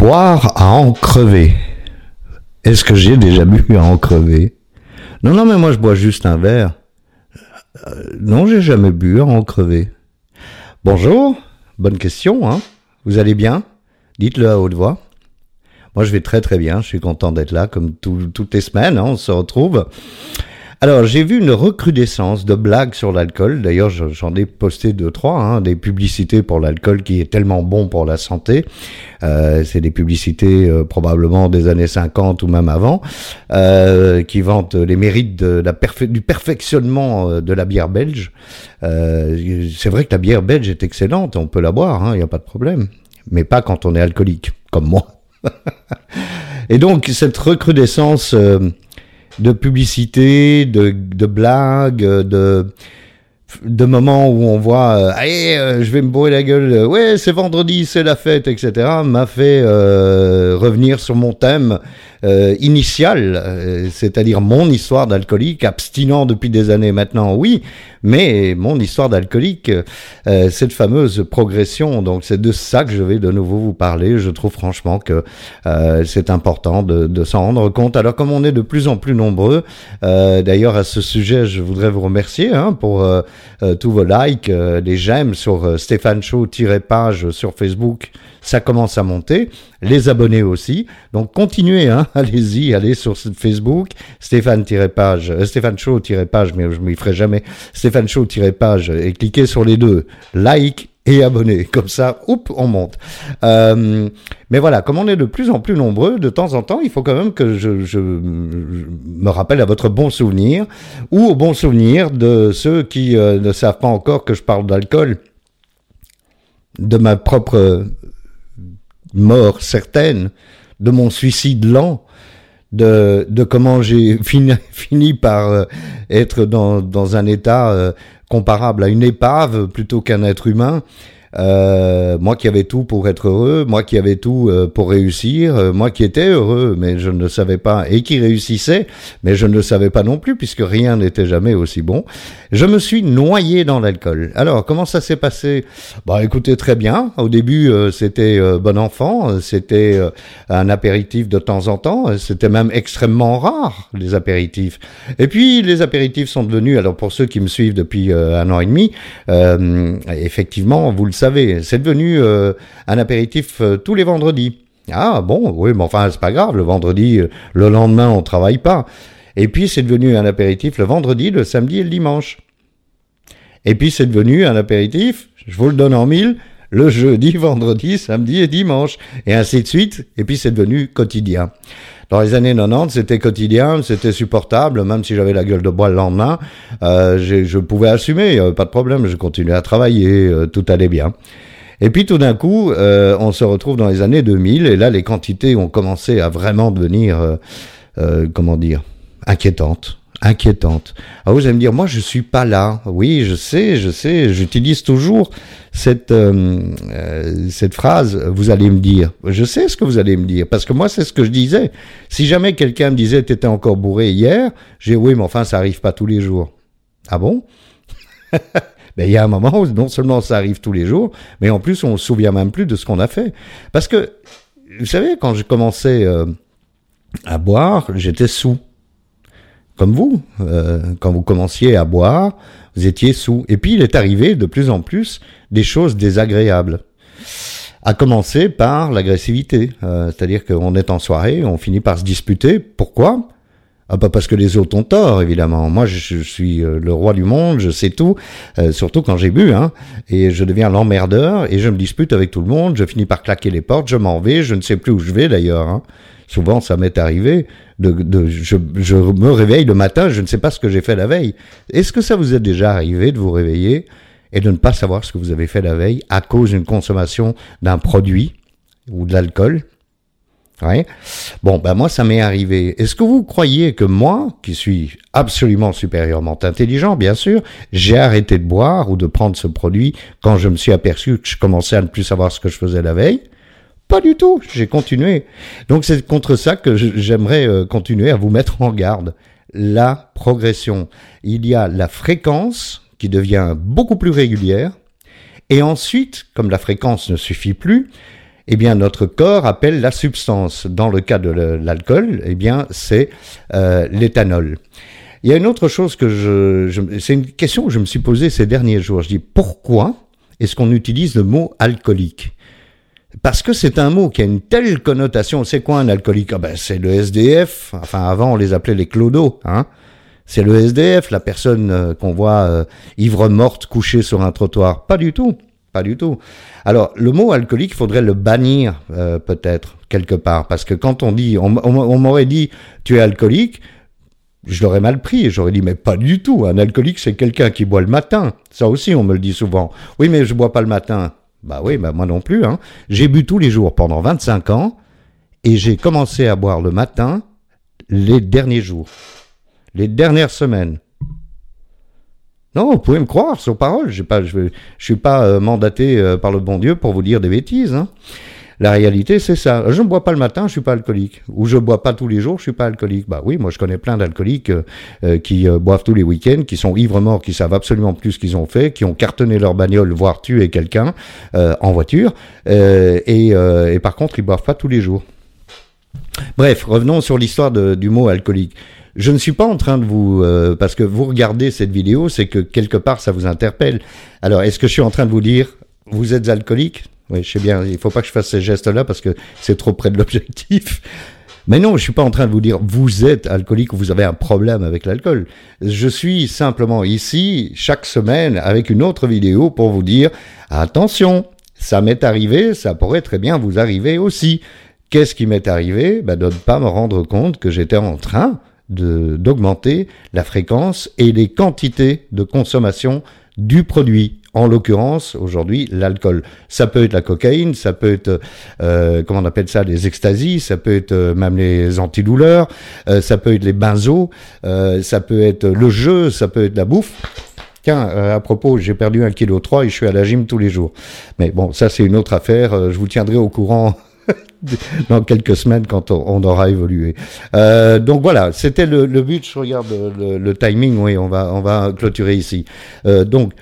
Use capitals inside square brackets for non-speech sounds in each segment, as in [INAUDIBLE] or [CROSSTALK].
Boire à en crever. Est-ce que j'ai déjà bu à en crever? Non, non, mais moi je bois juste un verre. Euh, non, j'ai jamais bu à en crever. Bonjour, bonne question, hein Vous allez bien? Dites-le à haute voix. Moi je vais très très bien, je suis content d'être là comme toutes les semaines, hein, on se retrouve. Alors, j'ai vu une recrudescence de blagues sur l'alcool. D'ailleurs, j'en ai posté deux, trois, hein, des publicités pour l'alcool qui est tellement bon pour la santé. Euh, c'est des publicités euh, probablement des années 50 ou même avant, euh, qui vantent les mérites de la du perfectionnement euh, de la bière belge. Euh, c'est vrai que la bière belge est excellente, on peut la boire, il hein, n'y a pas de problème. Mais pas quand on est alcoolique, comme moi. [LAUGHS] Et donc, cette recrudescence de publicité, de, de blagues, de de moments où on voit euh, allez euh, je vais me bourrer la gueule euh, ouais c'est vendredi c'est la fête etc m'a fait revenir sur mon thème euh, initial, euh, c'est-à-dire mon histoire d'alcoolique, abstinent depuis des années maintenant, oui, mais mon histoire d'alcoolique, euh, cette fameuse progression. Donc c'est de ça que je vais de nouveau vous parler. Je trouve franchement que c'est important de, de s'en rendre compte. Alors comme on est de plus en plus nombreux, d'ailleurs à ce sujet, je voudrais vous remercier hein, pour tous vos likes, les j'aime sur Stéphane Chaud-page sur Facebook ça commence à monter. Les abonnés aussi. Donc continuez, hein, [LAUGHS] allez-y, allez sur Facebook, Stéphane-page, euh, Stéphane Show-page, mais je m'y ferai jamais, Stéphane Show-page, et cliquez sur les deux, like et abonnés. Comme ça, oup, on monte. Euh, mais voilà, comme on est de plus en plus nombreux, de temps en temps, il faut quand même que je, je, me rappelle à votre bon souvenir, ou au bon souvenir de ceux qui euh, ne savent pas encore que je parle d'alcool, de ma propre mort certaine, de mon suicide lent, de, comment j'ai [LAUGHS] fini, fini par euh, être dans, dans un état euh, comparable à une épave plutôt qu'un être humain, euh, moi qui avais tout pour être heureux, moi qui avais tout euh, pour réussir, euh, moi qui étais heureux, mais je ne le savais pas, et qui réussissait, mais je ne le savais pas non plus, puisque rien n'était jamais aussi bon. Je me suis noyé dans l'alcool. Alors, comment ça s'est passé? Bah, écoutez, très bien. Au début, c'était bon enfant, c'était un apéritif de temps en temps, c'était même extrêmement rare, les apéritifs. Et puis, les apéritifs sont devenus, alors pour ceux qui me suivent depuis un an et demi, effectivement, vous le savez, c'est devenu euh, un apéritif euh, tous les vendredis. Ah bon, oui, mais enfin, c'est pas grave, le vendredi, euh, le lendemain, on travaille pas. Et puis, c'est devenu un apéritif le vendredi, le samedi et le dimanche. Et puis, c'est devenu un apéritif, je vous le donne en mille, le jeudi, [LAUGHS] vendredi, samedi et dimanche. Et ainsi de suite. Et puis, c'est devenu quotidien. Dans les années 90, c'était quotidien, c'était supportable, même si j'avais la gueule de bois le lendemain, euh, je pouvais assumer, pas de problème, je continuais à travailler, euh, tout allait bien. Et puis tout d'un coup, euh, on se retrouve dans les années 2000, et là, les quantités ont commencé à vraiment devenir, euh, euh, comment dire, inquiétantes inquiétante. Alors vous allez me dire, moi je suis pas là. Oui, je sais, je sais, j'utilise toujours cette euh, euh, cette phrase. Vous allez me dire, je sais ce que vous allez me dire, parce que moi c'est ce que je disais. Si jamais quelqu'un me disait, t'étais encore bourré hier, j'ai oui, mais enfin ça arrive pas tous les jours. Ah bon? [LAUGHS] Ben, il y a un moment où non seulement ça arrive tous les jours, mais en plus on se souvient même plus de ce qu'on a fait. Parce que, vous savez, quand j'ai commencé euh, à boire, j'étais sous comme vous, euh, quand vous commenciez à boire, vous étiez sous. Et puis il est arrivé de plus en plus des choses désagréables. À commencer par l'agressivité, euh, c'est-à-dire qu'on est en soirée, on finit par se disputer. Pourquoi? Ah, pas parce que les autres ont tort, évidemment. Moi, je, suis euh, le roi du monde, je sais tout, surtout quand j'ai bu, hein. Et je deviens l'emmerdeur et je me dispute avec tout le monde. Je finis par claquer les portes, je m'en vais, je ne sais plus où je vais d'ailleurs. Hein. Souvent, ça m'est arrivé. De, de je, je, me réveille le matin, je ne sais pas ce que j'ai fait la veille. Est-ce que ça vous est déjà arrivé de vous réveiller et de ne pas savoir ce que vous avez fait la veille à cause d'une consommation d'un produit ou de l'alcool? Ouais. Bon, ben moi, ça m'est arrivé. Est-ce que vous croyez que moi, qui suis absolument supérieurement intelligent, bien sûr, j'ai arrêté de boire ou de prendre ce produit quand je me suis aperçu que je commençais à ne plus savoir ce que je faisais la veille? Pas du tout, j'ai continué. Donc c'est contre ça que j'aimerais euh, continuer à vous mettre en garde. La progression. Il y a la fréquence qui devient beaucoup plus régulière. Et ensuite, comme la fréquence ne suffit plus, eh bien notre corps appelle la substance. Dans le cas de l'alcool, eh bien c'est euh, l'éthanol. Il y a une autre chose que je, je c'est une question que je me suis posée ces derniers jours. Je dis pourquoi est-ce qu'on utilise le mot alcoolique? Parce que c'est un mot qui a une telle connotation. C'est quoi un alcoolique? Ah ben, C'est le SDF. Enfin, avant, on les appelait les clodos. Hein c'est le SDF, la personne euh, qu'on voit euh, ivre morte couchée sur un trottoir. Pas du tout. Pas du tout. Alors, le mot alcoolique, il faudrait le bannir euh, peut-être quelque part. Parce que quand on dit, on, m'aurait dit, tu es alcoolique, je l'aurais mal pris et j'aurais dit mais pas du tout. Un alcoolique c'est quelqu'un qui boit le matin. Ça aussi on me le dit souvent. Oui mais je bois pas le matin. Bah oui, bah moi non plus. Hein. J'ai bu tous les jours pendant 25 ans et j'ai commencé à boire le matin les derniers jours, les dernières semaines. Non, vous pouvez me croire sur parole. Je je, suis pas euh, mandaté euh, par le bon Dieu pour vous dire des bêtises. Hein. La réalité, c'est ça. Je ne bois pas le matin, je suis pas alcoolique. Ou je bois pas tous les jours, je suis pas alcoolique. Bah oui, moi je connais plein d'alcooliques euh, qui boivent tous les week-ends, qui sont ivres morts, qui savent absolument plus ce qu'ils ont fait, qui ont cartonné leur bagnole, voire tué quelqu'un en voiture, et, et, par contre ils boivent pas tous les jours. Bref, revenons sur l'histoire du mot alcoolique. Je ne suis pas en train de vous... parce que vous regardez cette vidéo, c'est que quelque part ça vous interpelle. Alors, est-ce que je suis en train de vous dire, vous êtes alcoolique? Oui, je sais bien, il faut pas que je fasse ces gestes-là parce que c'est trop près de l'objectif. Mais non, je suis pas en train de vous dire vous êtes alcoolique ou vous avez un problème avec l'alcool. Je suis simplement ici chaque semaine avec une autre vidéo pour vous dire attention, ça m'est arrivé, ça pourrait très bien vous arriver aussi. Qu'est-ce qui m'est arrivé? Ben, De ne pas me rendre compte que j'étais en train d'augmenter la fréquence et les quantités de consommation du produit en l'occurrence aujourd'hui l'alcool. Ça peut être la cocaïne, ça peut être euh, comment on appelle ça les extasies, ça peut être euh, même les antidouleurs, euh, ça peut être les benzos, euh, ça peut être le jeu, ça peut être la bouffe. Tiens, euh, à propos, j'ai perdu un kilo 3 et je suis à la gym tous les jours. Mais bon, ça c'est une autre affaire. je vous tiendrai au courant [LAUGHS] dans quelques semaines quand on, aura évolué. Euh, donc voilà, c'était le, le, but. Je regarde le, le, timing. Oui, on va on va clôturer ici. Euh, donc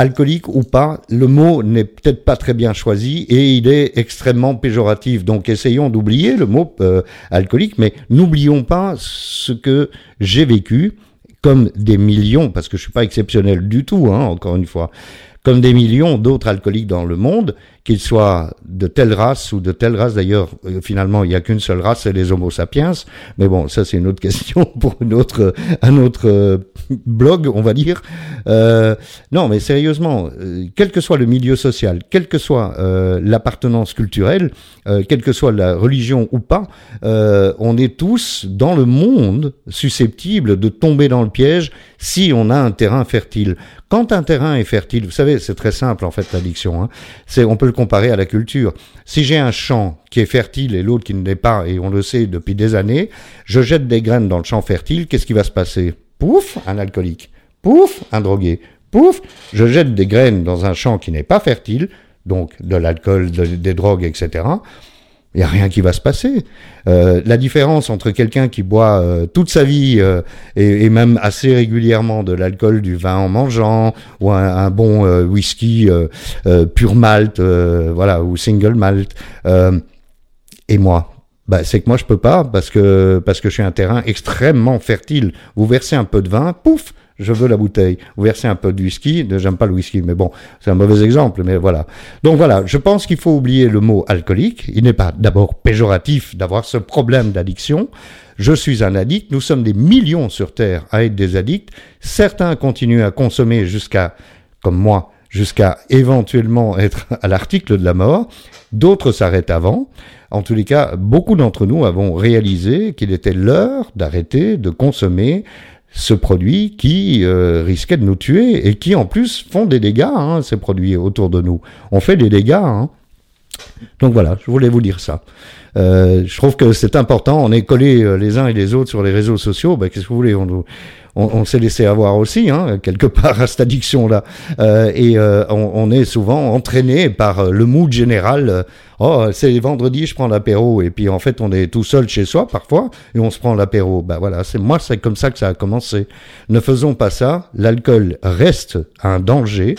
alcoolique ou pas, le mot n'est peut-être pas très bien choisi et il est extrêmement péjoratif. Donc essayons d'oublier le mot euh, alcoolique, mais n'oublions pas ce que j'ai vécu comme des millions, parce que je suis pas exceptionnel du tout, hein, encore une fois, comme des millions d'autres alcooliques dans le monde, qu'ils soient de telle race ou de telle race. D'ailleurs, euh, finalement, il n'y a qu'une seule race, c'est les Homo sapiens. Mais bon, ça c'est une autre [LAUGHS] question pour une autre, un autre euh, blog, on va dire. Euh, non, mais sérieusement, euh, quel que soit le milieu social, quelle que soit l'appartenance culturelle, quelle que soit la religion ou pas, on est tous dans le monde susceptibles de tomber dans le piège si on a un terrain fertile. Quand un terrain est fertile, vous savez, c'est très simple en fait l'addiction. Hein, c'est on peut le comparer à la culture. Si j'ai un champ qui est fertile et l'autre qui ne l'est pas, et on le sait depuis des années, je jette des graines dans le champ fertile, qu'est-ce qui va se passer? Pouf, un alcoolique. Pouf, un drogué. Pouf, je jette des graines dans un champ qui n'est pas fertile, donc de l'alcool, des drogues, etc. Il n'y a rien qui va se passer. Euh, la différence entre quelqu'un qui boit euh, toute sa vie euh, et, et, même assez régulièrement de l'alcool, du vin en mangeant, ou un, un bon euh, whisky pur malt, voilà, ou single malt, et moi, bah, c'est que moi je peux pas parce que parce que je suis un terrain extrêmement fertile. Vous versez un peu de vin, pouf, je veux la bouteille. Vous versez un peu de whisky, j'aime pas le whisky, mais bon, c'est un mauvais exemple, mais voilà. Donc voilà, je pense qu'il faut oublier le mot alcoolique. Il n'est pas d'abord péjoratif d'avoir ce problème d'addiction. Je suis un addict, nous sommes des millions sur Terre à être des addicts. Certains continuent à consommer jusqu'à, comme moi, jusqu'à éventuellement être à l'article de la mort. D'autres s'arrêtent avant. En tous les cas, beaucoup d'entre nous avons réalisé qu'il était l'heure d'arrêter de consommer ce produit qui euh, risquait de nous tuer et qui en plus font des dégâts, hein, ces produits autour de nous. On fait des dégâts. Hein. Donc voilà, je voulais vous dire ça. Euh, je trouve que c'est important. On est collés euh, les uns et les autres sur les réseaux sociaux. Ben, Qu'est-ce que vous voulez? On, s'est laissé avoir aussi, hein, quelque [LAUGHS] part, à cette addiction-là. Euh, et on, on, est souvent entraîné par le mood général. oh, c'est vendredi, je prends l'apéro. Et puis, en fait, on est tout seul chez soi, parfois, et on se prend l'apéro. Ben voilà, c'est moi, c'est comme ça que ça a commencé. Ne faisons pas ça. L'alcool reste un danger.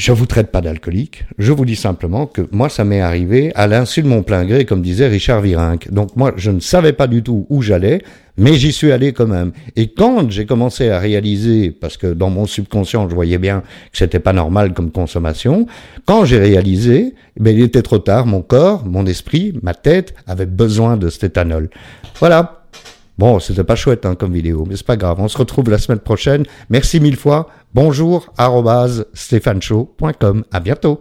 Je vous traite pas d'alcoolique, je vous dis simplement que moi ça m'est arrivé à l'insu de mon plein gré, comme disait Richard Virenque. Donc moi je ne savais pas du tout où j'allais, mais j'y suis allé quand même. Et quand j'ai commencé à réaliser, parce que dans mon subconscient je voyais bien que c'était pas normal comme consommation, quand j'ai réalisé, ben, il était trop tard, mon corps, mon esprit, ma tête avait besoin de cet éthanol. Voilà, Bon, c'était pas chouette hein, comme vidéo, mais c'est pas grave. On se retrouve la semaine prochaine. Merci mille fois. Bonjour, arrobase, À bientôt.